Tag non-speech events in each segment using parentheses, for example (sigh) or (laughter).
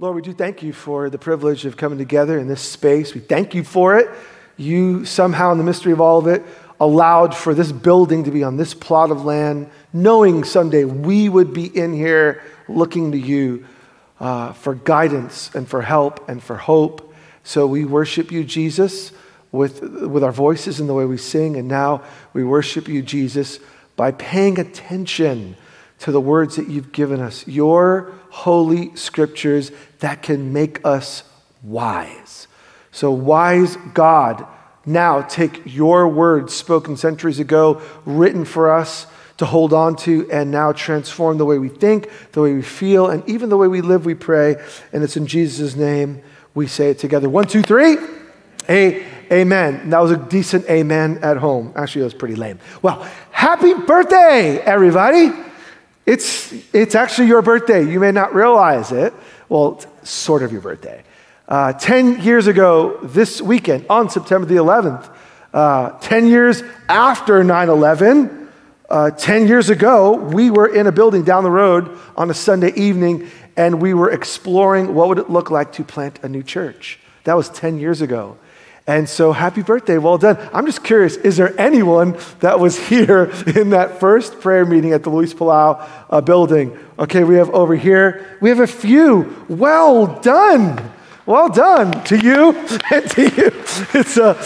Lord, we do thank you for the privilege of coming together in this space. We thank you for it. You somehow, in the mystery of all of it, allowed for this building to be on this plot of land, knowing someday we would be in here looking to you uh, for guidance and for help and for hope. So we worship you, Jesus, with, with our voices and the way we sing. And now we worship you, Jesus, by paying attention to the words that you've given us, your holy scriptures that can make us wise. So, wise God, now take your words spoken centuries ago, written for us to hold on to, and now transform the way we think, the way we feel, and even the way we live, we pray. And it's in Jesus' name we say it together. One, two, three. A- amen. That was a decent amen at home. Actually, that was pretty lame. Well, happy birthday, everybody. It's, it's actually your birthday. You may not realize it. Well, sort of your birthday. Uh, 10 years ago, this weekend, on September the 11th, uh, 10 years after 9 11, uh, 10 years ago, we were in a building down the road on a Sunday evening and we were exploring what would it look like to plant a new church. That was 10 years ago. And so, happy birthday, well done. I'm just curious is there anyone that was here (laughs) in that first prayer meeting at the Luis Palau uh, building? Okay, we have over here, we have a few. Well done. Well done to you (laughs) and to you. It's a,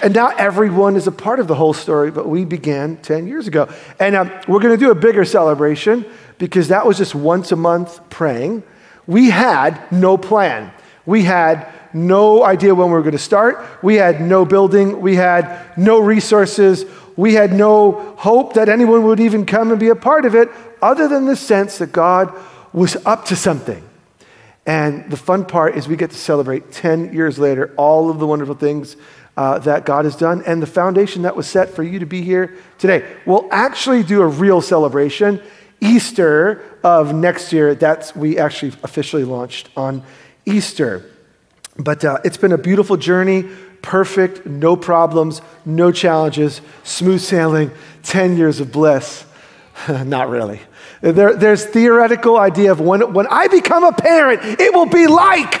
and now everyone is a part of the whole story, but we began 10 years ago. And um, we're going to do a bigger celebration because that was just once a month praying. We had no plan. We had no idea when we were going to start. We had no building. We had no resources. We had no hope that anyone would even come and be a part of it, other than the sense that God was up to something. And the fun part is we get to celebrate 10 years later all of the wonderful things uh, that God has done and the foundation that was set for you to be here today. We'll actually do a real celebration. Easter of next year, that's we actually officially launched on Easter. But uh, it's been a beautiful journey, perfect, no problems, no challenges, smooth sailing, 10 years of bliss. (laughs) Not really. There, there's theoretical idea of when, when I become a parent, it will be like.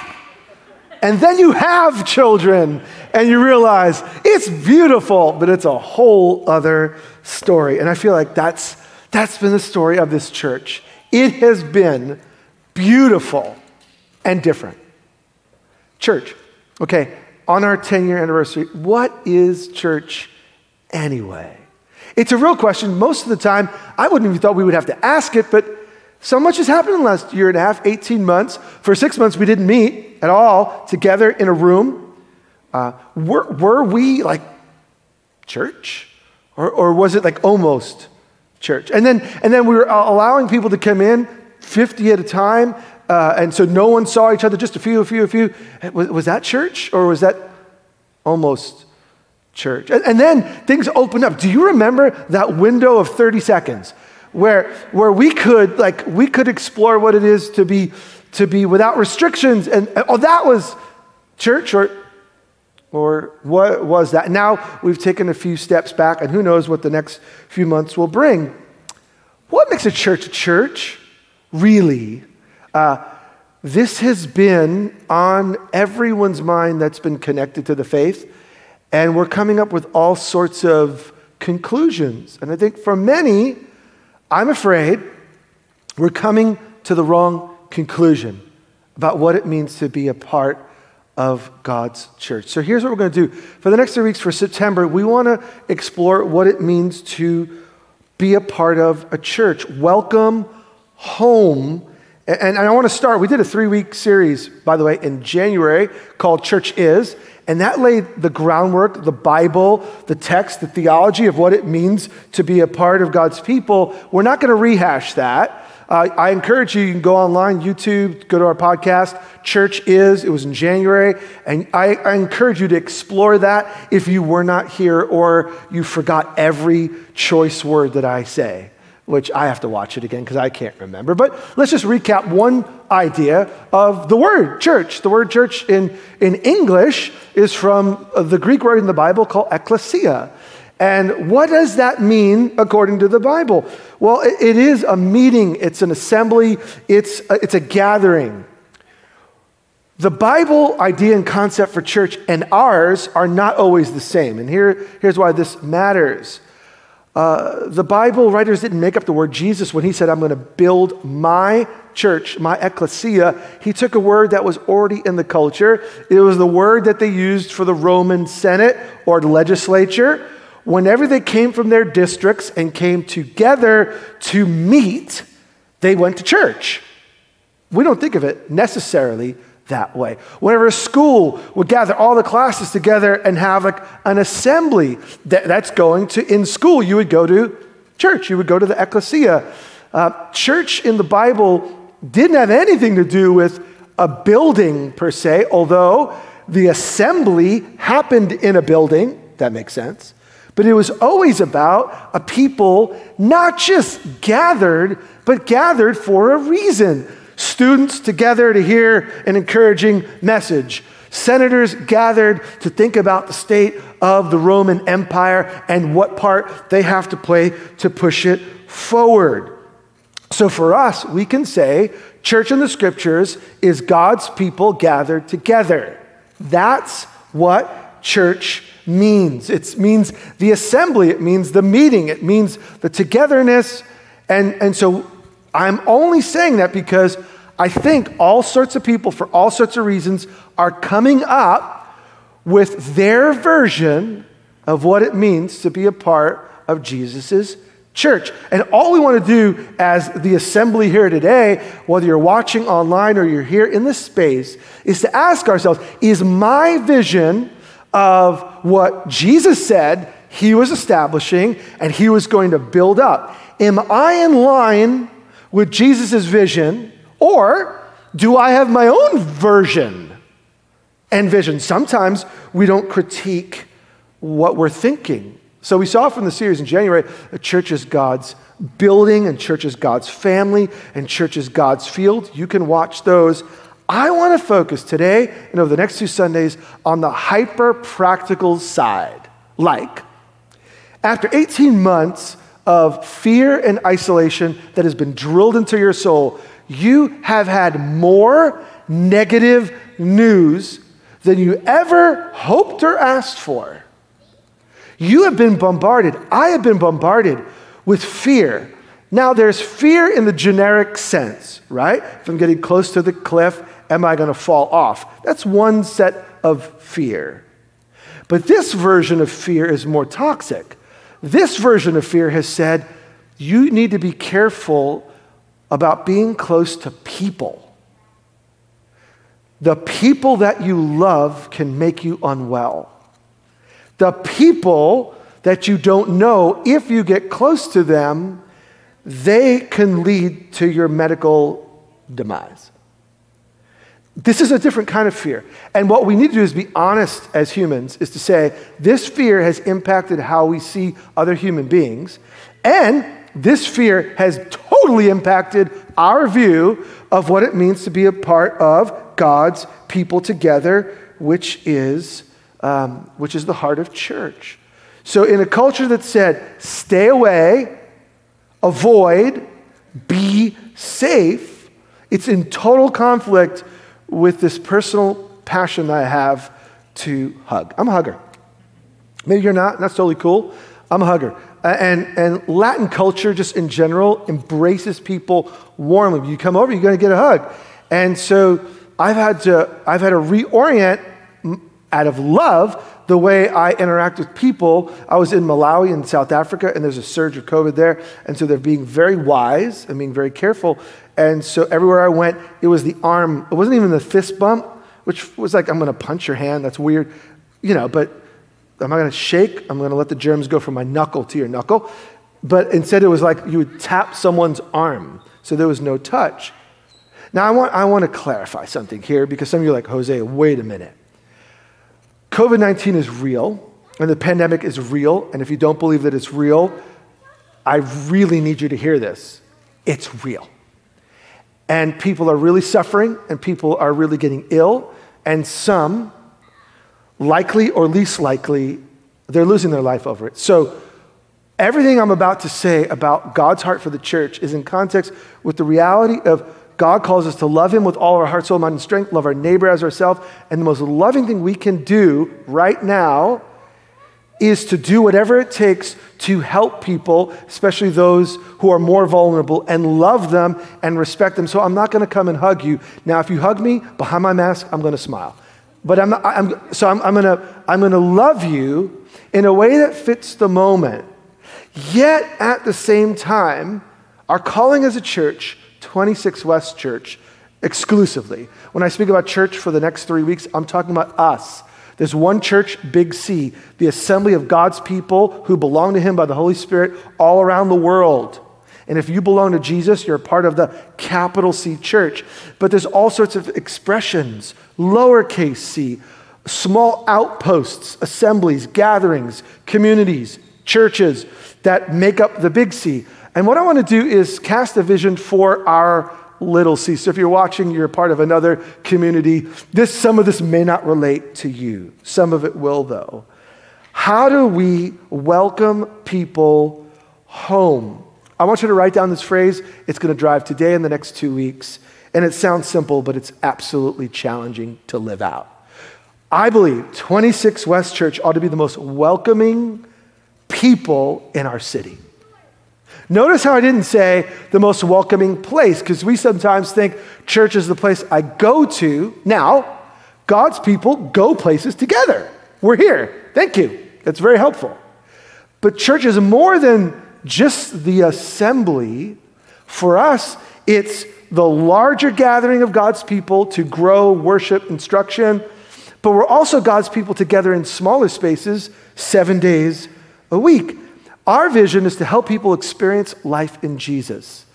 And then you have children and you realize it's beautiful, but it's a whole other story. And I feel like that's, that's been the story of this church. It has been beautiful and different. Church, okay, on our 10 year anniversary, what is church anyway? It's a real question. Most of the time, I wouldn't even thought we would have to ask it, but so much has happened in the last year and a half, 18 months. For six months, we didn't meet at all together in a room. Uh, were, were we like church? Or, or was it like almost church? And then, and then we were allowing people to come in 50 at a time. Uh, and so no one saw each other, just a few, a few, a few. Was, was that church or was that almost church? And, and, then things opened up. Do you remember that window of 30 seconds where, where we could like we could explore what it is to be to be without restrictions? And oh, that was church or or what was that? Now we've taken a few steps back, and who knows what the next few months will bring. What makes a church a church? Really? Uh, this has been on everyone's mind that's been connected to the faith, and we're coming up with all sorts of conclusions. And I think for many, I'm afraid we're coming to the wrong conclusion about what it means to be a part of God's church. So here's what we're going to do. For the next three weeks for September, we want to explore what it means to be a part of a church. Welcome home and, I want to start. We did a three week series, by the way, in January called Church Is. And that laid the groundwork, the Bible, the text, the theology of what it means to be a part of God's people. We're not going to rehash that. Uh, I encourage you, you can go online, YouTube, go to our podcast. Church is, it was in January. And I, I encourage you to explore that if you were not here or you forgot every choice word that I say which I have to watch it again because I can't remember. But let's just recap one idea of the word church. The word church in, in English is from uh, the Greek word in the Bible called ecclesia. And what does that mean according to the Bible? Well, it, it is a meeting, it's an assembly, it's a, it's a gathering The Bible idea and concept for church and ours are not always the same. And here, here's why this matters. Uh, the Bible writers didn't make up the word Jesus when he said, I'm going to build my church, my ecclesia. He took a word that was already in the culture. It was the word that they used for the Roman Senate or legislature. Whenever they came from their districts and came together to meet, they went to church. We don't think of it necessarily that way. Whenever a school would gather all the classes together and have like an assembly that, that's going to, in school, you would go to church, you would go to the ecclesia. Uh, church in the Bible didn't have anything to do with a building per se, although the assembly happened in a building. That makes sense. But it was always about a people not just gathered, but gathered for a reason students together to hear an encouraging message, senators gathered to think about the state of the Roman Empire and what part they have to play to push it forward. So for us, we can say church in the scriptures is God's people gathered together. That's what church means. It means the assembly, it means the meeting, it means the togetherness. And, and so I'm only saying that because I think all sorts of people, for all sorts of reasons, are coming up with their version of what it means to be a part of Jesus' church. And all we want to do as the assembly here today, whether you're watching online or you're here in this space, is to ask ourselves is my vision of what Jesus said he was establishing and he was going to build up, am I in line with Jesus' vision? Or do I have my own version and vision? Sometimes we don't critique what we're thinking. So we saw from the series in January a church is God's building and church is God's family and church is God's field. You can watch those. I want to focus today and over the next two Sundays on the hyper practical side. Like, after 18 months of fear and isolation that has been drilled into your soul, you have had more negative news than you ever hoped or asked for. You have been bombarded. I have been bombarded with fear. Now, there's fear in the generic sense, right? If I'm getting close to the cliff, am I going to fall off? That's one set of fear. But this version of fear is more toxic. This version of fear has said, you need to be careful about being close to people. The people that you love can make you unwell. The people that you don't know, if you get close to them, they can lead to your medical demise. This is a different kind of fear. And what we need to do is be honest as humans, is to say, this fear has impacted how we see other human beings. And this fear has totally impacted our view of what it means to be a part of God's people together, which is, um, which is the heart of church. So, in a culture that said, stay away, avoid, be safe, it's in total conflict with this personal passion that I have to hug. I'm a hugger. Maybe you're not, that's totally cool. I'm a hugger. And, and Latin culture, just in general, embraces people warmly. You come over, you're going to get a hug. And so I've had to, I've had to reorient out of love the way I interact with people. I was in Malawi in South Africa, and there's a surge of COVID there. And so they're being very wise and being very careful. And so everywhere I went, it was the arm, it wasn't even the fist bump, which was like, I'm going to punch your hand. That's weird. You know, but I'm not going to shake. I'm going to let the germs go from my knuckle to your knuckle. But instead, it was like you would tap someone's arm. So there was no touch. Now, I want, I want to clarify something here because some of you are like, Jose, wait a minute. COVID 19 is real, and the pandemic is real. And if you don't believe that it's real, I really need you to hear this. It's real. And people are really suffering, and people are really getting ill, and some likely or least likely, they're losing their life over it. So, everything I'm about to say about God's heart for the church is in context with the reality of God calls us to love Him with all our heart, soul, mind, and strength, love our neighbor as ourselves. And the most loving thing we can do right now is to do whatever it takes to help people, especially those who are more vulnerable, and love them and respect them. So I'm not going to come and hug you. Now, if you hug me behind my mask, I'm going to smile. But I'm, not, I'm so I'm, I'm going to I'm going to love you in a way that fits the moment. Yet at the same time, our calling as a church, 26 West Church, exclusively. When I speak about church for the next three weeks, I'm talking about us there's one church, Big C, the assembly of God's people who belong to Him by the Holy Spirit all around the world. And if you belong to Jesus, you're part of the capital C church. But there's all sorts of expressions, lowercase c, small outposts, assemblies, gatherings, communities, churches that make up the big C. And what I want to do is cast a vision for our little c. So if you're watching, you're part of another community. This, some of this may not relate to you. Some of it will, though. How do we welcome people home? I want you to write down this phrase. It's going to drive today and the next two weeks. And it sounds simple, but it's absolutely challenging to live out. I believe 26 West Church ought to be the most welcoming people in our city. Notice how I didn't say the most welcoming place, because we sometimes think church is the place I go to. Now, God's people go places together. We're here. Thank you. That's very helpful. But church is more than just the assembly. For us, it's the larger gathering of God's people to grow worship instruction, but we're also God's people together in smaller spaces seven days a week. Our vision is to help people experience life in Jesus.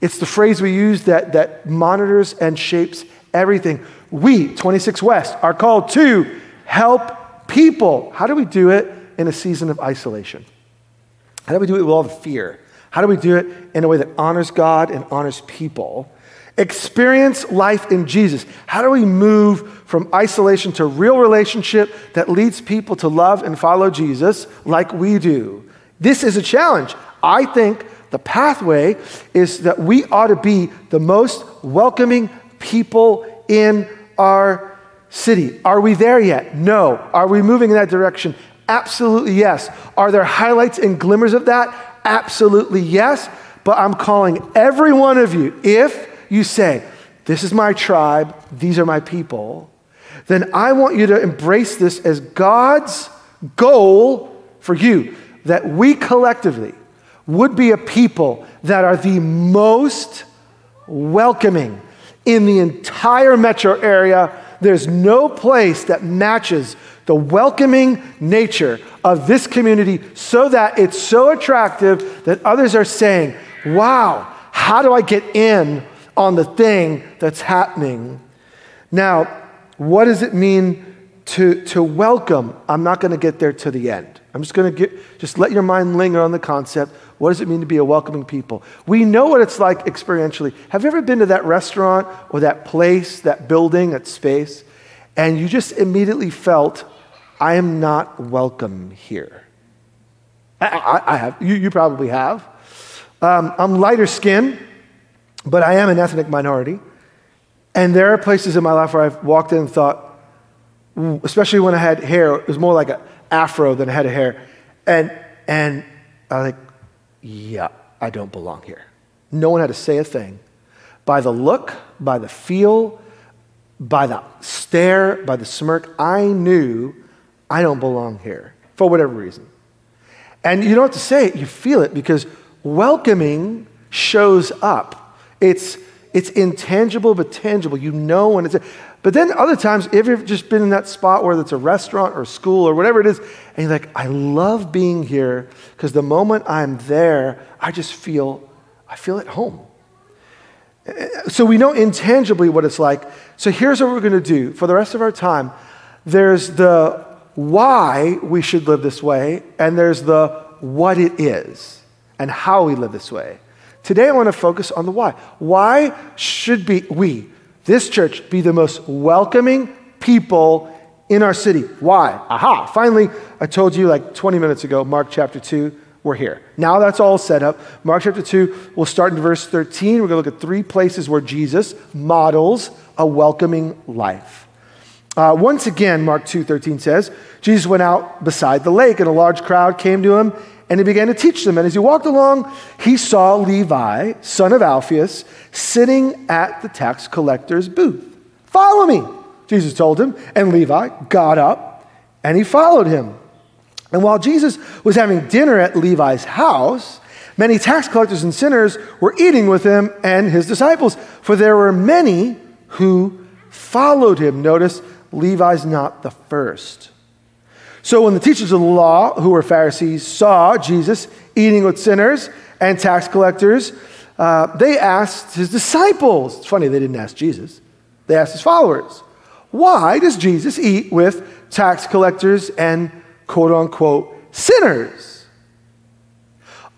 It's the phrase we use that, that monitors and shapes everything. We, 26 West, are called to help people. How do we do it in a season of isolation? How do we do it with all the fear? How do we do it in a way that honors God and honors people? Experience life in Jesus. How do we move from isolation to real relationship that leads people to love and follow Jesus like we do? This is a challenge. I think the pathway is that we ought to be the most welcoming people in our city. Are we there yet? No. Are we moving in that direction? Absolutely yes. Are there highlights and glimmers of that? Absolutely yes. But I'm calling every one of you, if you say, This is my tribe, these are my people, then I want you to embrace this as God's goal for you that we collectively would be a people that are the most welcoming in the entire metro area. There's no place that matches the welcoming nature of this community so that it's so attractive that others are saying, Wow, how do I get in on the thing that's happening? Now, what does it mean to, to welcome? I'm not going to get there to the end. I'm just going to just let your mind linger on the concept. What does it mean to be a welcoming people? We know what it's like experientially. Have you ever been to that restaurant or that place, that building, that space, and you just immediately felt, I am not welcome here? I, I, I have. You, you probably have. Um, I'm lighter skinned, but I am an ethnic minority. And there are places in my life where I've walked in and thought, especially when I had hair, it was more like a afro than a head of hair. And, and I was like, yeah, I don't belong here. No one had to say a thing. By the look, by the feel, by the stare, by the smirk, I knew I don't belong here for whatever reason. And you don't have to say it, you feel it because welcoming shows up. It's, it's intangible but tangible. You know when it's. But then other times, if you've just been in that spot where it's a restaurant or school or whatever it is, and you're like, I love being here because the moment I'm there, I just feel, I feel at home. So we know intangibly what it's like. So here's what we're going to do for the rest of our time. There's the why we should live this way, and there's the what it is and how we live this way. Today I want to focus on the why. Why should be we this church be the most welcoming people in our city. Why? Aha, finally, I told you like 20 minutes ago, Mark chapter 2, we're here. Now that's all set up. Mark chapter 2, we'll start in verse 13. We're going to look at three places where Jesus models a welcoming life. Uh, once again, Mark 2 13 says, Jesus went out beside the lake, and a large crowd came to him, and he began to teach them. And as he walked along, he saw Levi, son of Alphaeus, sitting at the tax collector's booth. Follow me, Jesus told him. And Levi got up and he followed him. And while Jesus was having dinner at Levi's house, many tax collectors and sinners were eating with him and his disciples, for there were many who followed him. Notice Levi's not the first. So when the teachers of the law, who were Pharisees, saw Jesus eating with sinners and tax collectors, uh, they asked his disciples. It's funny, they didn't ask Jesus, they asked his followers, Why does Jesus eat with tax collectors and quote unquote sinners?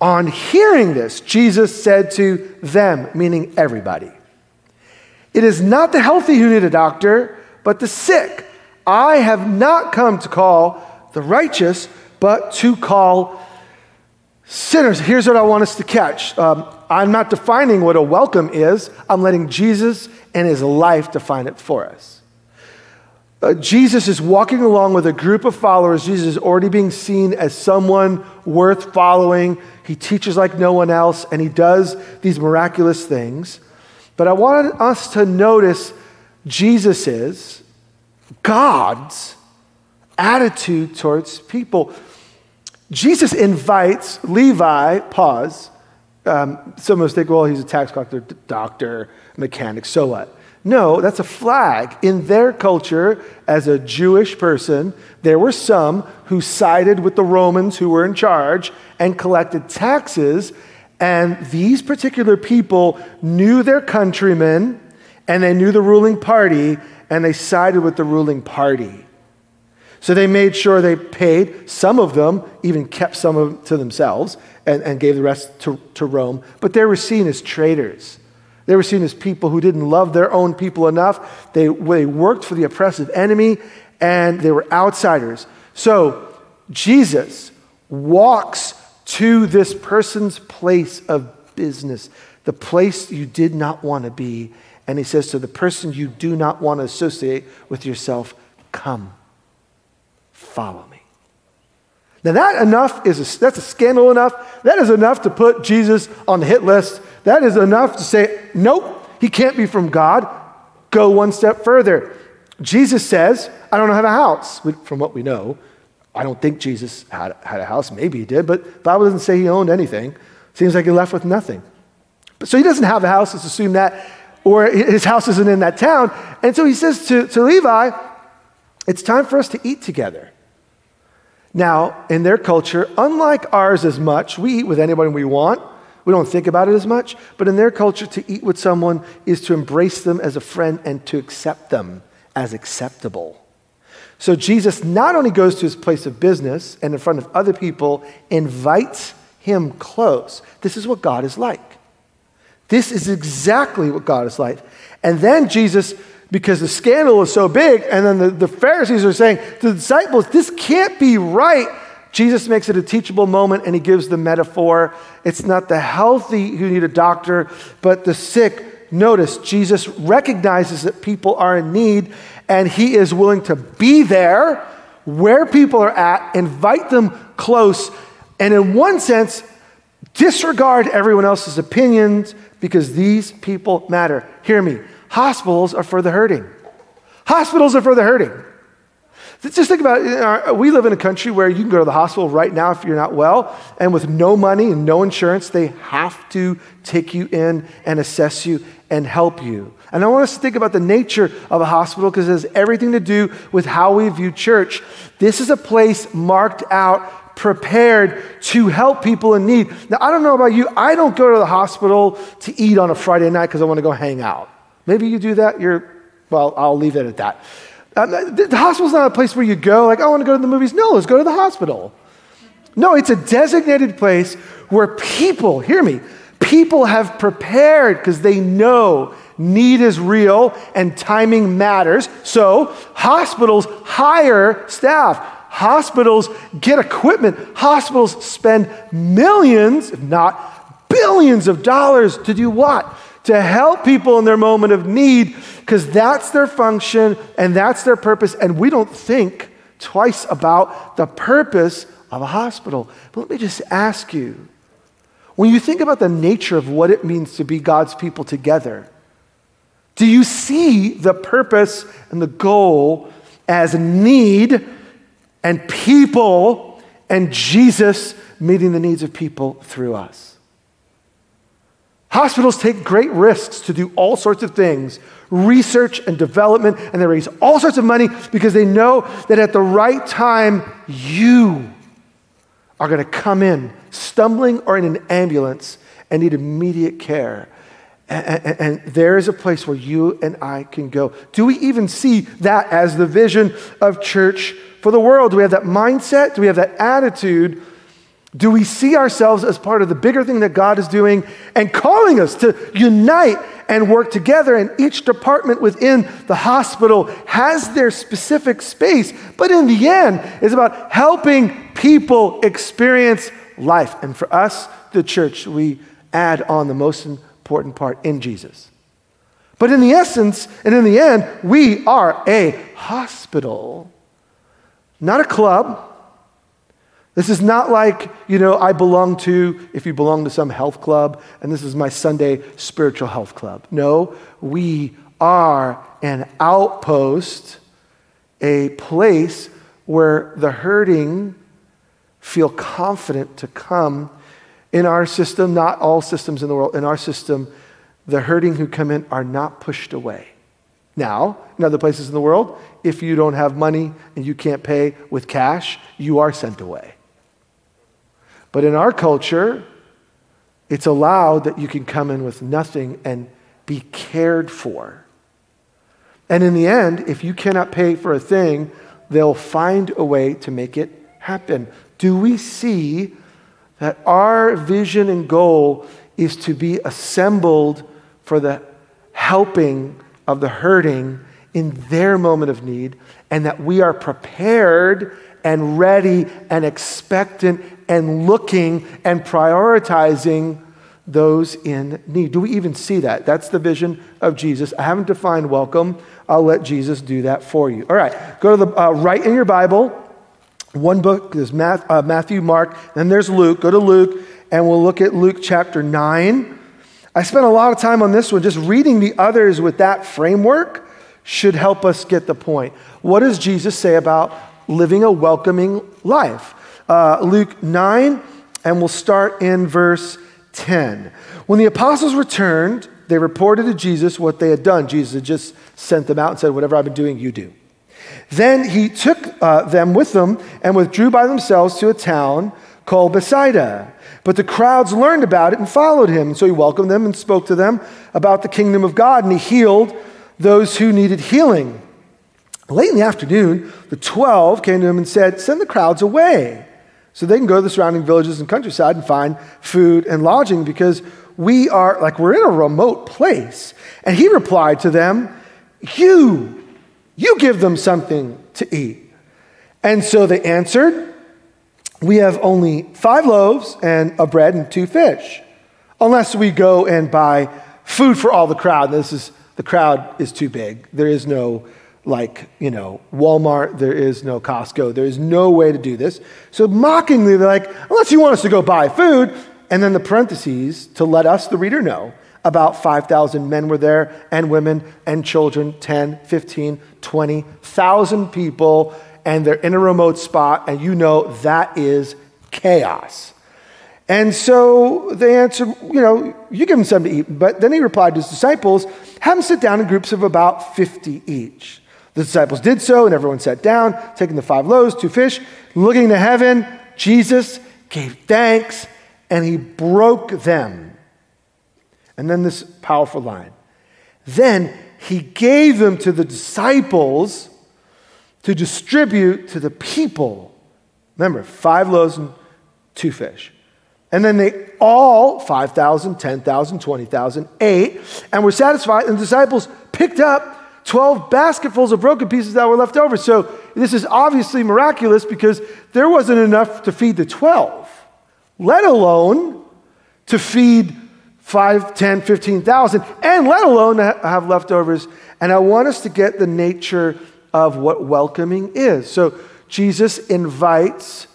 On hearing this, Jesus said to them, meaning everybody, It is not the healthy who need a doctor, but the sick. I have not come to call the righteous, but to call sinners. Here's what I want us to catch. Um, I'm not defining what a welcome is, I'm letting Jesus and his life define it for us. Uh, Jesus is walking along with a group of followers. Jesus is already being seen as someone worth following. He teaches like no one else, and he does these miraculous things. But I wanted us to notice Jesus's, God's attitude towards people. Jesus invites Levi, pause. Um, some of us think, well, he's a tax collector, doctor, mechanic, so what? No, that's a flag. In their culture, as a Jewish person, there were some who sided with the Romans who were in charge and collected taxes. And these particular people knew their countrymen and they knew the ruling party and they sided with the ruling party. So they made sure they paid. Some of them even kept some of them to themselves and, and gave the rest to, to Rome. But they were seen as traitors. They were seen as people who didn't love their own people enough. They, they worked for the oppressive enemy and they were outsiders. So Jesus walks to this person's place of business, the place you did not want to be. And he says to the person you do not want to associate with yourself, Come follow me. Now that enough is a, that's a scandal enough. That is enough to put Jesus on the hit list. That is enough to say, nope, he can't be from God. Go one step further. Jesus says, I don't have a house. From what we know, I don't think Jesus had, had a house. Maybe he did, but the Bible doesn't say he owned anything. Seems like he left with nothing. So he doesn't have a house. Let's assume that, or his house isn't in that town. And so he says to, to Levi, it's time for us to eat together. Now, in their culture, unlike ours as much, we eat with anyone we want. We don't think about it as much. But in their culture, to eat with someone is to embrace them as a friend and to accept them as acceptable. So Jesus not only goes to his place of business and in front of other people, invites him close. This is what God is like. This is exactly what God is like. And then Jesus because the scandal is so big. And then the, the Pharisees are saying to the disciples, This can't be right. Jesus makes it a teachable moment and he gives the metaphor. It's not the healthy who need a doctor, but the sick. Notice, Jesus recognizes that people are in need and he is willing to be there where people are at, invite them close, and in one sense, disregard everyone else's opinions because these people matter. Hear me. Hospitals are for the hurting. Hospitals are for the hurting. Just think about uh, it. We live in a country where you can go to the hospital right now if you're not well, and with no money and no insurance, they have to take you in and assess you and help you. And I want us to think about the nature of a hospital because it has everything to do with how we view church. This is a place marked out, prepared to help people in need. Now, I don't know about you, I don't go to the hospital to eat on a Friday night because I want to go hang out. Maybe you do that. You're, well, I'll leave it at that. Um, the, hospital's not a place where you go, like, I want to go to the movies. No, let's go to the hospital. No, it's a designated place where people, hear me, people have prepared because they know need is real and timing matters. So hospitals hire staff. Hospitals get equipment. Hospitals spend millions, if not billions of dollars to do what? To help people in their moment of need, because that's their function and that's their purpose. And we don't think twice about the purpose of a hospital. But let me just ask you when you think about the nature of what it means to be God's people together, do you see the purpose and the goal as need and people and Jesus meeting the needs of people through us? Hospitals take great risks to do all sorts of things, research and development, and they raise all sorts of money because they know that at the right time, you are going to come in stumbling or in an ambulance and need immediate care. And, and, and, there is a place where you and I can go. Do we even see that as the vision of church for the world? Do we have that mindset? Do we have that attitude? Do we see ourselves as part of the bigger thing that God is doing and calling us to unite and work together? And each department within the hospital has their specific space, but in the end, it's about helping people experience life. And for us, the church, we add on the most important part in Jesus. But in the essence and in the end, we are a hospital, not a club. This is not like, you know, I belong to, if you belong to some health club, and this is my Sunday spiritual health club. No, we are an outpost, a place where the hurting feel confident to come. In our system, not all systems in the world, in our system, the hurting who come in are not pushed away. Now, in other places in the world, if you don't have money and you can't pay with cash, you are sent away. But in our culture, it's allowed that you can come in with nothing and be cared for. And in the end, if you cannot pay for a thing, they'll find a way to make it happen do we see that our vision and goal is to be assembled for the helping of the hurting in their moment of need, and that we are prepared and ready and expectant and looking and prioritizing those in need. Do we even see that? That's the vision of Jesus. I haven't defined welcome. I'll let Jesus do that for you. All right, go to the uh, right in your Bible one book is uh, Matthew, Mark, then there's Luke. Go to Luke, and we'll look at Luke chapter 9. I spent a lot of time on this one. Just reading the others with that framework should help us get the point. What does Jesus say about living a welcoming life? Uh, Luke 9, and we'll start in verse 10. When the apostles returned, they reported to Jesus what they had done. Jesus had just sent them out and said, Whatever I've been doing, you do. Then he took uh, them with them and withdrew by themselves to a town called Bethsaida. But the crowds learned about it and followed him. So he welcomed them and spoke to them about the kingdom of God, and he healed those who needed healing. Late in the afternoon, the twelve came to him and said, Send the crowds away so they can go to the surrounding villages and countryside and find food and lodging because we are like we're in a remote place. And he replied to them, You you give them something to eat. And so they answered, We have only five loaves and a bread and two fish, unless we go and buy food for all the crowd. This is the crowd is too big. There is no like, you know, Walmart, there is no Costco, there is no way to do this. So mockingly, they're like, unless you want us to go buy food, and then the parentheses to let us, the reader, know about 5,000 men were there, and women and children 10, 15, 20,000 people, and they're in a remote spot, and you know that is chaos. And so they answered, You know, you give them something to eat. But then he replied to his disciples, Have them sit down in groups of about 50 each. The disciples did so, and everyone sat down, taking the five loaves, two fish. Looking to heaven, Jesus gave thanks, and he broke them and then this powerful line. Then he gave them to the disciples to distribute to the people. Remember, five loaves and two fish. And then they all, 5,000, 10,000, 20,000, ate and were satisfied. And the disciples picked up 12 basketfuls of broken pieces that were left over. So this is obviously miraculous because there wasn't enough to feed the 12, let alone to feed 5, 10, 15,000, and let alone have leftovers. And I want us to get the nature of what welcoming is. So Jesus invites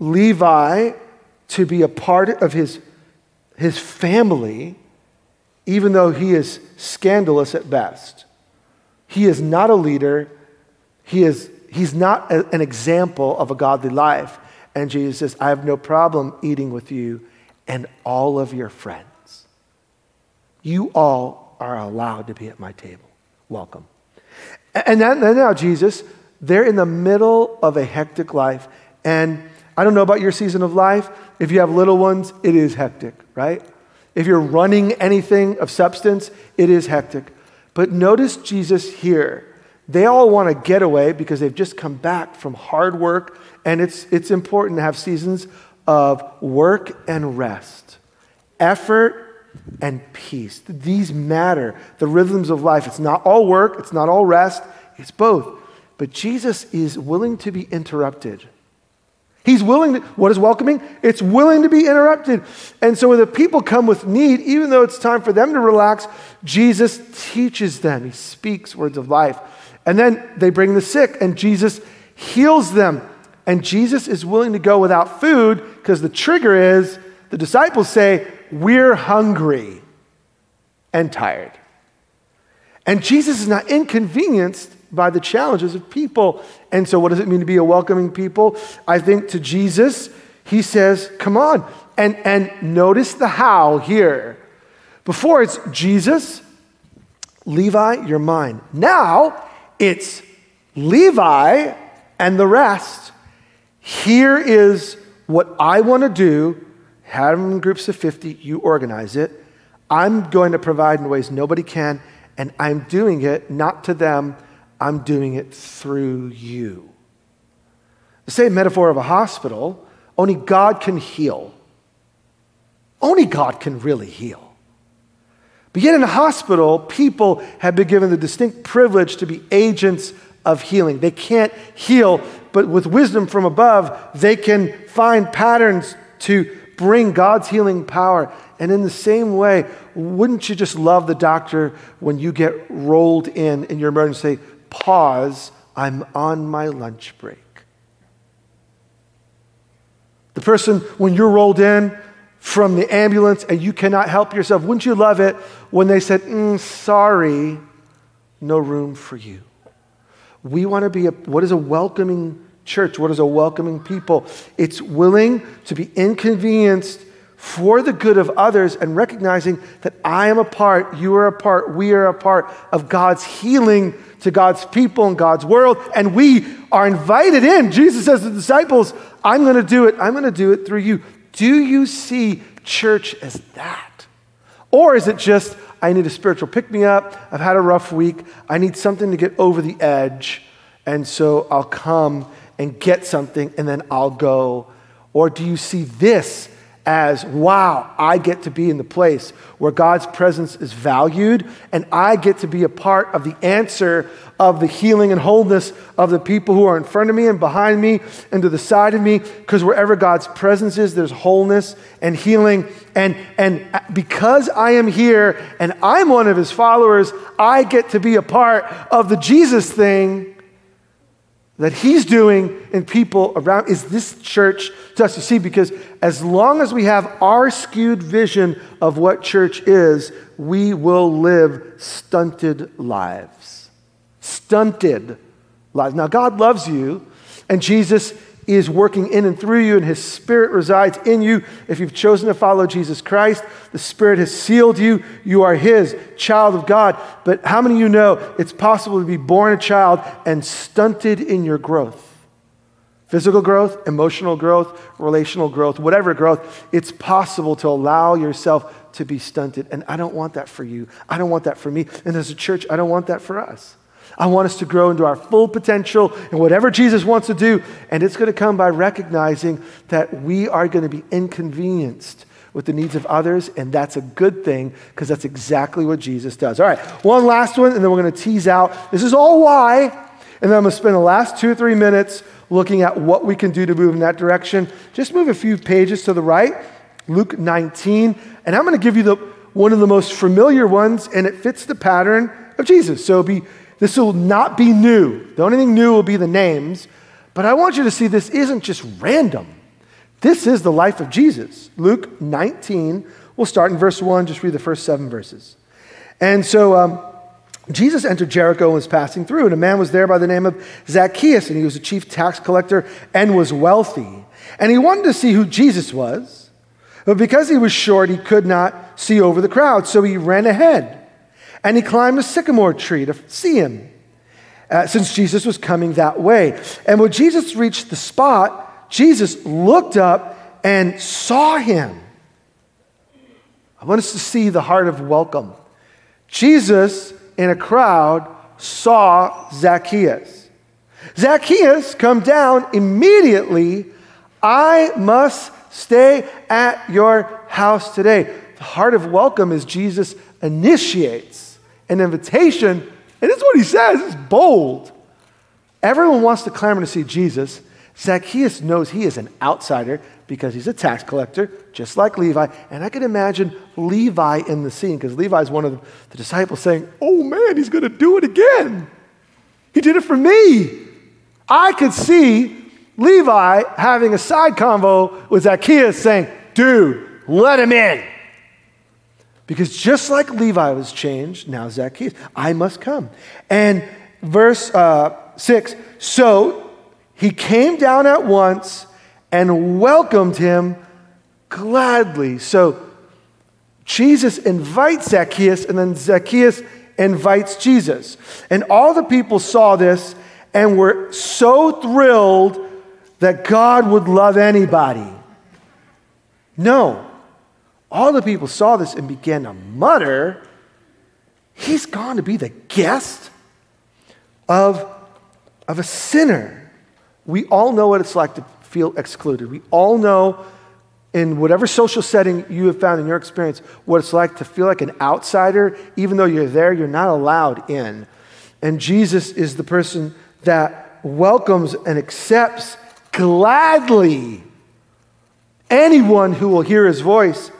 Levi to be a part of his, his family, even though he is scandalous at best. He is not a leader. He is, he's not a, an example of a godly life. And Jesus says, I have no problem eating with you and all of your friends. You all are allowed to be at my table. Welcome. And then, and now, Jesus, they're in the middle of a hectic life. And I don't know about your season of life. If you have little ones, it is hectic, right? If you're running anything of substance, it is hectic. But notice Jesus here. They all want to get away because they've just come back from hard work, and it's, it's important to have seasons of work and rest, effort and peace. These matter, the rhythms of life. It's not all work, it's not all rest, it's both. But Jesus is willing to be interrupted. He's willing to, what is welcoming? It's willing to be interrupted. And so when the people come with need, even though it's time for them to relax, Jesus teaches them. He speaks words of life. And then they bring the sick, and Jesus heals them. And Jesus is willing to go without food because the trigger is the disciples say, We're hungry and tired. And Jesus is not inconvenienced by the challenges of people. And so, what does it mean to be a welcoming people? I think to Jesus, he says, Come on. And, and notice the how here. Before it's Jesus, Levi, you're mine. Now it's Levi and the rest. Here is what I want to do. Have them in groups of 50, you organize it. I'm going to provide in ways nobody can, and I'm doing it not to them I'm doing it through you. The same metaphor of a hospital, only God can heal. Only God can really heal. But yet in a hospital, people have been given the distinct privilege to be agents of healing. They can't heal, but with wisdom from above, they can find patterns to bring God's healing power. And in the same way, wouldn't you just love the doctor when you get rolled in in your emergency pause, I'm on my lunch break. The person, when you're rolled in from the ambulance and you cannot help yourself, wouldn't you love it when they said, mm, sorry, no room for you? We want to be a, what is a welcoming church? What is a welcoming people? It's willing to be inconvenienced for the good of others and recognizing that I am a part, you are a part, we are a part of God's healing to God's people and God's world, and we are invited in. Jesus says to the disciples, I'm going to do it. I'm going to do it through you. Do you see church as that? Or is it just, I need a spiritual pick me up. I've had a rough week. I need something to get over the edge. And so I'll come and get something and then I'll go. Or do you see this as, wow, I get to be in the place where God's presence is valued, and I get to be a part of the answer of the healing and wholeness of the people who are in front of me and behind me and to the side of me, because wherever God's presence is, there's wholeness and healing. And, and because I am here and I'm one of his followers, I get to be a part of the Jesus thing that he's doing in people around is this church to us. To see because as long as we have our skewed vision of what church is we will live stunted lives. Stunted lives. Now god loves you and jesus is working in and through you, and His Spirit resides in you. If you've chosen to follow Jesus Christ, the Spirit has sealed you. You are His child of God. But how many of you know it's possible to be born a child and stunted in your growth? Physical growth, emotional growth, relational growth, whatever growth, it's possible to allow yourself to be stunted. And I don't want that for you. I don't want that for me. And as a church, I don't want that for us. I want us to grow into our full potential and whatever Jesus wants to do. And it's going to come by recognizing that we are going to be inconvenienced with the needs of others, and that's a good thing because that's exactly what Jesus does. All right, one last one, and then we're going to tease out. This is all why, and then I'm going to spend the last two or three minutes looking at what we can do to move in that direction. Just move a few pages to the right, Luke 19, and I'm going to give you the, one of the most familiar ones, and it fits the pattern of Jesus. So be, this will not be new. The only thing new will be the names, but I want you to see this isn't just random. This is the life of Jesus. Luke 19, we'll start in verse 1, just read the first seven verses. And so um, Jesus entered Jericho and was passing through, and a man was there by the name of Zacchaeus, and he was a chief tax collector and was wealthy. And he wanted to see who Jesus was, but because he was short, he could not see over the crowd, so he ran ahead. And he climbed a sycamore tree to see him, uh, since Jesus was coming that way. And when Jesus reached the spot, Jesus looked up and saw him. I want us to see the heart of welcome. Jesus, in a crowd, saw Zacchaeus. Zacchaeus, come down immediately. I must stay at your house today. The heart of welcome is Jesus initiates an invitation, and it's what he says. It's bold. Everyone wants to clamor to see Jesus. Zacchaeus knows he is an outsider because he's a tax collector, just like Levi. And I can imagine Levi in the scene because Levi is one of the disciples saying, Oh man, he's going to do it again. He did it for me. I could see Levi having a side convo with Zacchaeus saying, Dude, let him in. Because just like Levi was changed, now Zacchaeus, I must come. And verse uh, 6 so he came down at once and welcomed him gladly. So Jesus invites Zacchaeus, and then Zacchaeus invites Jesus. And all the people saw this and were so thrilled that God would love anybody. No. All the people saw this and began to mutter, He's gone to be the guest of, of a sinner. We all know what it's like to feel excluded. We all know, in whatever social setting you have found in your experience, what it's like to feel like an outsider. Even though you're there, you're not allowed in. And Jesus is the person that welcomes and accepts gladly anyone who will hear his voice.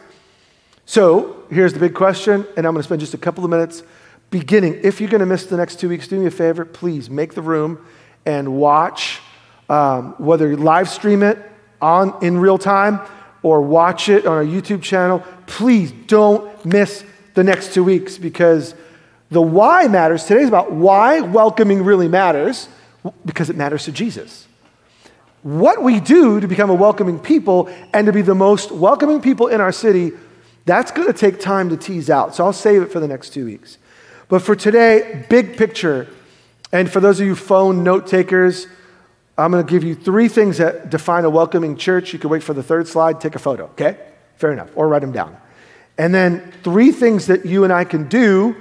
So here's the big question, and I'm going to spend just a couple of minutes beginning. If you're going to miss the next two weeks, do me a favor, please make the room and watch um, whether you live stream it on in real time or watch it on our YouTube channel, please don't miss the next two weeks because the why matters. Today's about why welcoming really matters because it matters to Jesus. What we do to become a welcoming people and to be the most welcoming people in our city, that's going to take time to tease out. So I'll save it for the next two weeks. But for today, big picture, and for those of you phone note takers, I'm going to give you three things that define a welcoming church. You can wait for the third slide, take a photo, okay? Fair enough, or write them down. And then three things that you and I can do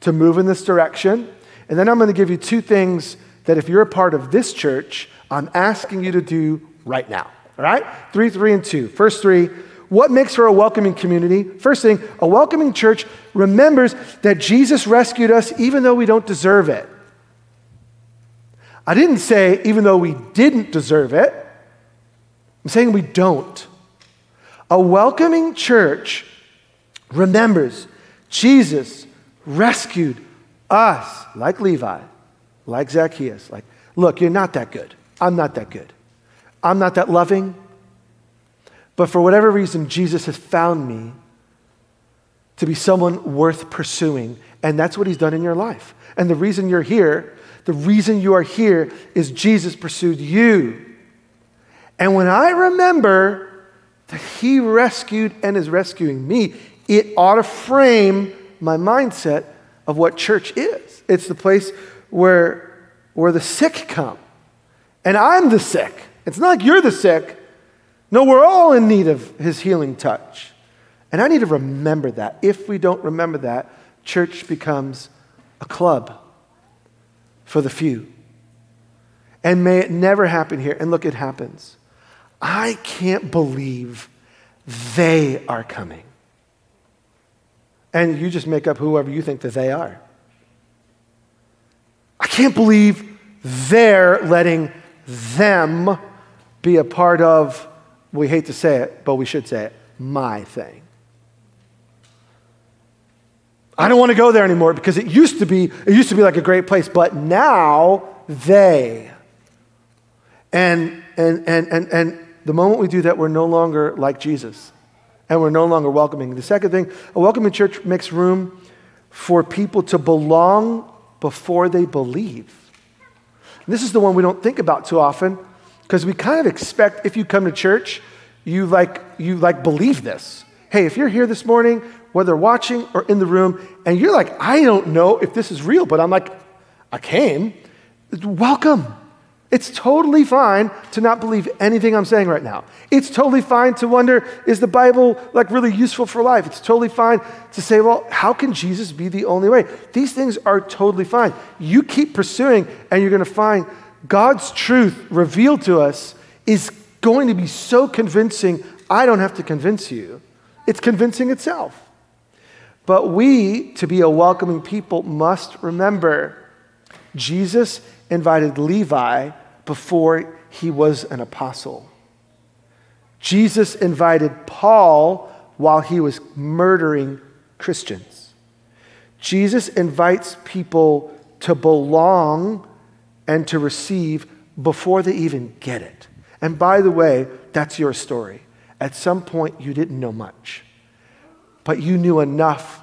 to move in this direction. And then I'm going to give you two things that if you're a part of this church, I'm asking you to do right now. All right? Three, three, and two. First three. What makes for a welcoming community? First thing, a welcoming church remembers that Jesus rescued us even though we don't deserve it. I didn't say even though we didn't deserve it, I'm saying we don't. A welcoming church remembers Jesus rescued us, like Levi, like Zacchaeus. Like, look, you're not that good. I'm not that good. I'm not that loving. But for whatever reason, Jesus has found me to be someone worth pursuing. And that's what he's done in your life. And the reason you're here the reason you are here is Jesus pursued you. And when I remember that He rescued and is rescuing me, it ought to frame my mindset of what church is. It's the place where, where the sick come. And I'm the sick. It's not like you're the sick. No, we're all in need of His healing touch. And I need to remember that. If we don't remember that, church becomes a club for the few. And may it never happen here. And look, it happens. I can't believe they are coming. And you just make up whoever you think that they are. I can't believe they're letting them be a part of, we hate to say it, but we should say it, my thing. I don't want to go there anymore because it used to be, it used to be like a great place, but now they. And and and and and the moment we do that, we're no longer like Jesus. And we're no longer welcoming. The second thing, a welcoming church makes room for people to belong before they believe. And this is the one we don't think about too often because we kind of expect if you come to church, you like you like believe this. Hey, if you're here this morning, whether watching or in the room, and you're like, I don't know if this is real, but I'm like, I came. Welcome. It's totally fine to not believe anything I'm saying right now. It's totally fine to wonder, is the Bible like really useful for life? It's totally fine to say, well, how can Jesus be the only way? These things are totally fine. You keep pursuing, and you're going to find God's truth revealed to us is going to be so convincing, I don't have to convince you. It's convincing itself. But we, to be a welcoming people, must remember Jesus invited Levi before he was an apostle. Jesus invited Paul while he was murdering Christians. Jesus invites people to belong and to receive before they even get it. And by the way, that's your story. At some point, you didn't know much, but you knew enough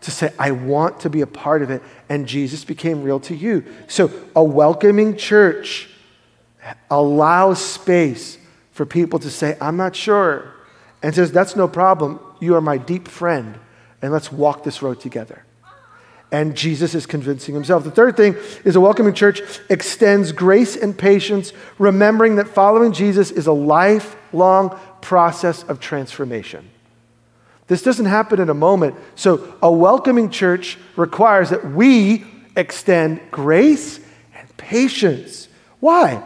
to say, I want to be a part of it, and Jesus became real to you. So, a welcoming church allows space for people to say, I'm not sure, and says, That's no problem. You are my deep friend, and let's walk this road together. And Jesus is convincing himself. The third thing is a welcoming church extends grace and patience, remembering that following Jesus is a lifelong process of transformation. This doesn't happen in a moment. So, a welcoming church requires that we extend grace and patience. Why?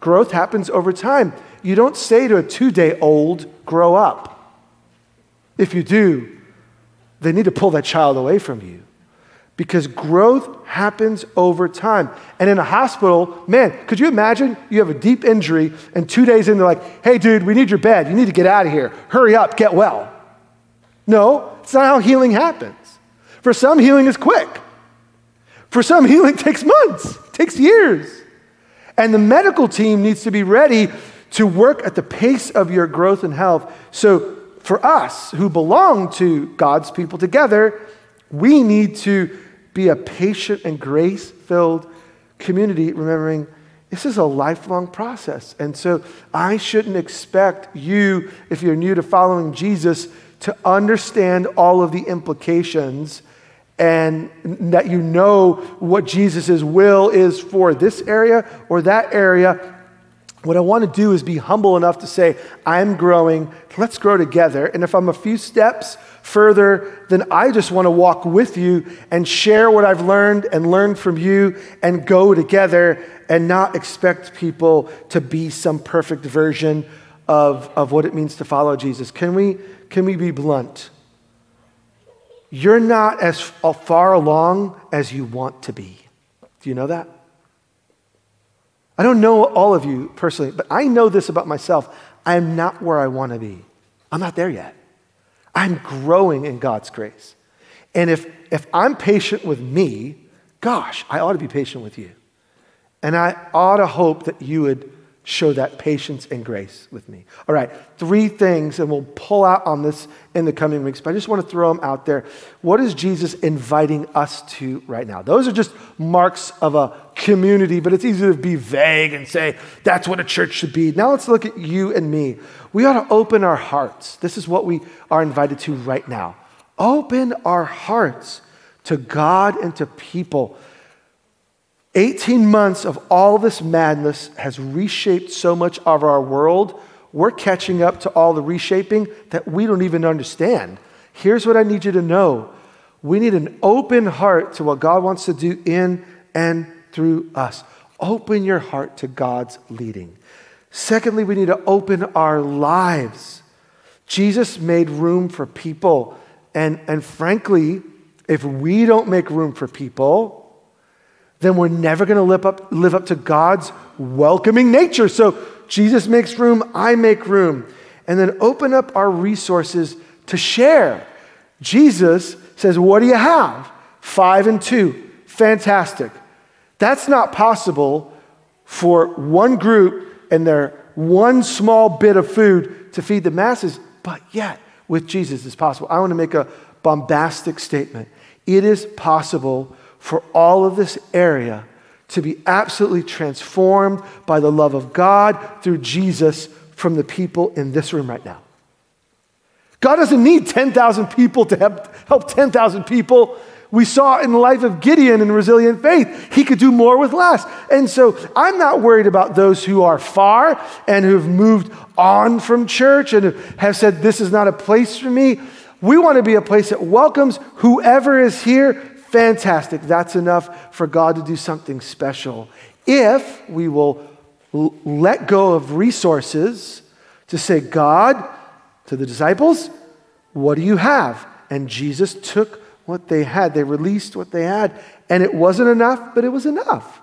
Growth happens over time. You don't say to a two day old, grow up. If you do, they need to pull that child away from you because growth happens over time. And in a hospital, man, could you imagine you have a deep injury and two days in, they're like, hey, dude, we need your bed. You need to get out of here. Hurry up, get well. No, it's not how healing happens. For some, healing is quick. For some, (laughs) healing takes months, takes years. And the medical team needs to be ready to work at the pace of your growth and health. So, for us who belong to God's people together, we need to be a patient and grace filled community, remembering this is a lifelong process. And so, I shouldn't expect you, if you're new to following Jesus, to understand all of the implications and that you know what Jesus' will is for this area or that area. What I want to do is be humble enough to say, I'm growing, let's grow together. And if I'm a few steps further, than I just want to walk with you and share what I've learned and learn from you and go together and not expect people to be some perfect version of, of what it means to follow Jesus. Can we? can we be blunt? You're not as uh, far along as you want to be. Do you know that? I don't know all of you personally, but I know this about myself. I'm not where I want to be. I'm not there yet. I'm growing in God's grace. And if, if I'm patient with me, gosh, I ought to be patient with you. And I ought to hope that you would show that patience and grace with me. All right, three things, and we'll pull out on this in the coming weeks, but I just want to throw them out there. What is Jesus inviting us to right now? Those are just marks of a community, but it's easy to be vague and say that's what a church should be. Now let's look at you and me. We ought to open our hearts. This is what we are invited to right now. Open our hearts to God and to people 18 months of all this madness has reshaped so much of our world. We're catching up to all the reshaping that we don't even understand. Here's what I need you to know we need an open heart to what God wants to do in and through us. Open your heart to God's leading. Secondly, we need to open our lives Jesus made room for people. And, and frankly, if we don't make room for people, then we're never going to live up, live up to God's welcoming nature. So Jesus makes room, I make room. And then open up our resources to share. Jesus says, What do you have? Five and two. Fantastic. That's not possible for one group and their one small bit of food to feed the masses, but yet with Jesus it's possible. I want to make a bombastic statement. It is possible for all of this area to be absolutely transformed by the love of God through Jesus from the people in this room right now. God doesn't need 10,000 people to help, help 10,000 people. We saw in the life of Gideon and resilient faith, he could do more with less. And so I'm not worried about those who are far and who've moved on from church and have said, This is not a place for me. We want to be a place that welcomes whoever is here. Fantastic. That's enough for God to do something special. If we will l- let go of resources to say, God, to the disciples, what do you have? And Jesus took what they had. They released what they had. And it wasn't enough, but it was enough.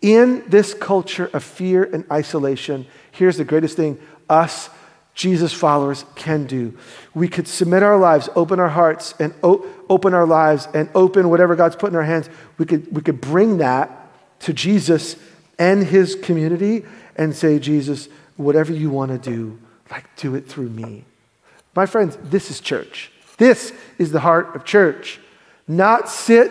In this culture of fear and isolation, here's the greatest thing us, Jesus followers, can do. We could submit our lives, open our hearts, and o- open our lives, and open whatever God's put in our hands. We could, we could bring that to Jesus and his community and say, Jesus, whatever you want to do, like do it through me. My friends, this is church. This is the heart of church. Not sit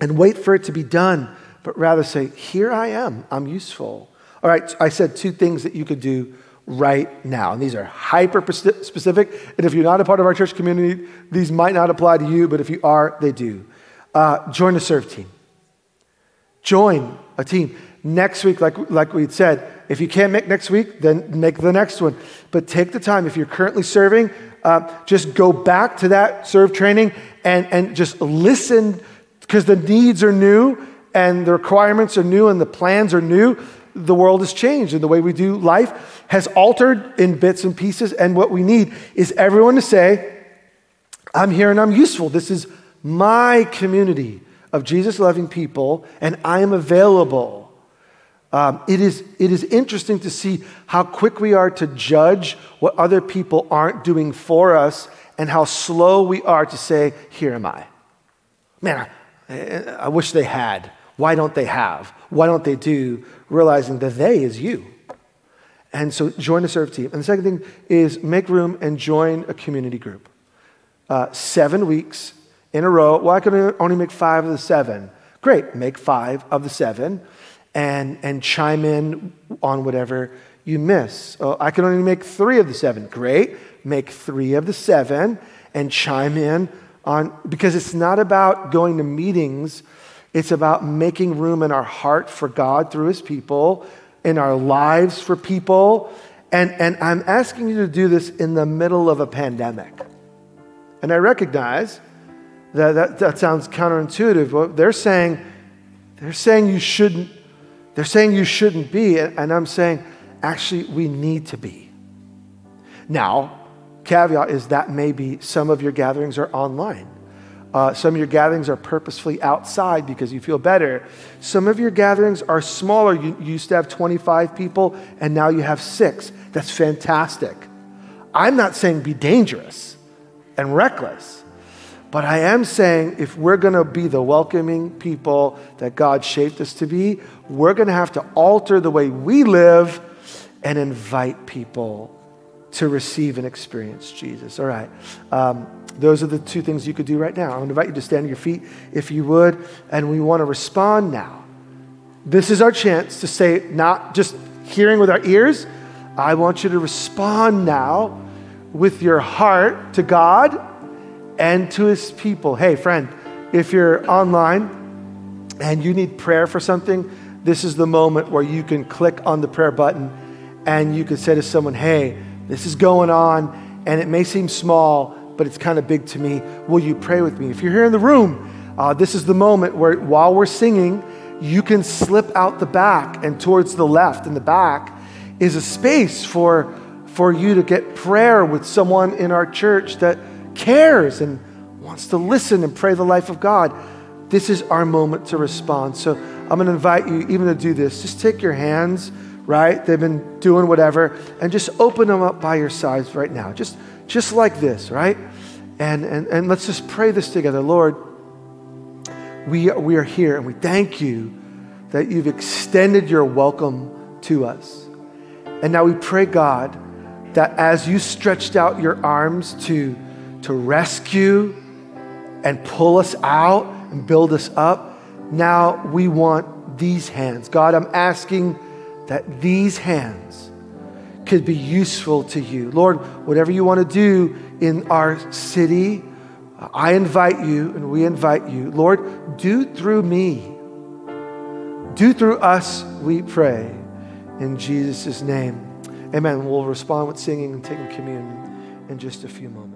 and wait for it to be done, but rather say, Here I am, I'm useful. All right, I said two things that you could do right now. And these are hyper specific. And if you're not a part of our church community, these might not apply to you, but if you are, they do. Uh, join a serve team. Join a team. Next week, like, like we said, if you can't make next week, then make the next one. But take the time. If you're currently serving, uh, just go back to that serve training and, and just listen because the needs are new and the requirements are new and the plans are new. The world has changed and the way we do life has altered in bits and pieces. And what we need is everyone to say, I'm here and I'm useful. This is my community of Jesus loving people, and I am available um, it, is, it is interesting to see how quick we are to judge what other people aren't doing for us and how slow we are to say, Here am I. Man, I, I wish they had. Why don't they have? Why don't they do? Realizing that they is you. And so join a serve team. And the second thing is make room and join a community group. Uh, seven weeks in a row. Well, I can only make five of the seven. Great, make five of the seven and, and chime in on whatever you miss. Oh, I can only make three of the seven. Great. Make three of the seven and chime in on, because it's not about going to meetings, it's about making room in our heart for God through his people, in our lives for people. And, and I'm asking you to do this in the middle of a pandemic. And I recognize that that, that sounds counterintuitive. But they're saying, they're saying you shouldn't they're saying you shouldn't be, and I'm saying, actually, we need to be. Now, caveat is that maybe some of your gatherings are online. Uh, some of your gatherings are purposefully outside because you feel better. Some of your gatherings are smaller. You, you used to have 25 people, and now you have six. That's fantastic. I'm not saying be dangerous and reckless. But I am saying if we're going to be the welcoming people that God shaped us to be, we're going to have to alter the way we live and invite people to receive and experience Jesus. All right. Um, those are the two things you could do right now. I want to invite you to stand on your feet if you would, and we want to respond now. This is our chance to say, not just hearing with our ears, I want you to respond now with your heart to God and to his people. Hey, friend, if you're online and you need prayer for something, this is the moment where you can click on the prayer button and you can say to someone, Hey, this is going on, and it may seem small, but it's kind of big to me. Will you pray with me? If you're here in the room, uh, this is the moment where while we're singing, you can slip out the back, and towards the left in the back is a space for for you to get prayer with someone in our church that cares and wants to listen and pray the life of God, this is our moment to respond. So I'm going to invite you even to do this. Just take your hands, right? They've been doing whatever, and just open them up by your sides right now. Just, just like this, right? And, and, and let's just pray this together. Lord, we, we are here and we thank you that you've extended your welcome to us. And now we pray, God, that as you stretched out your arms to, to rescue and pull us out and build us up, now we want these hands. God, I'm asking that these hands could be useful to you. Lord, whatever you want to do in our city, I invite you and we invite you. Lord, do through me. Do through us, we pray. In Jesus' name. Amen. We'll respond with singing and taking communion in just a few moments.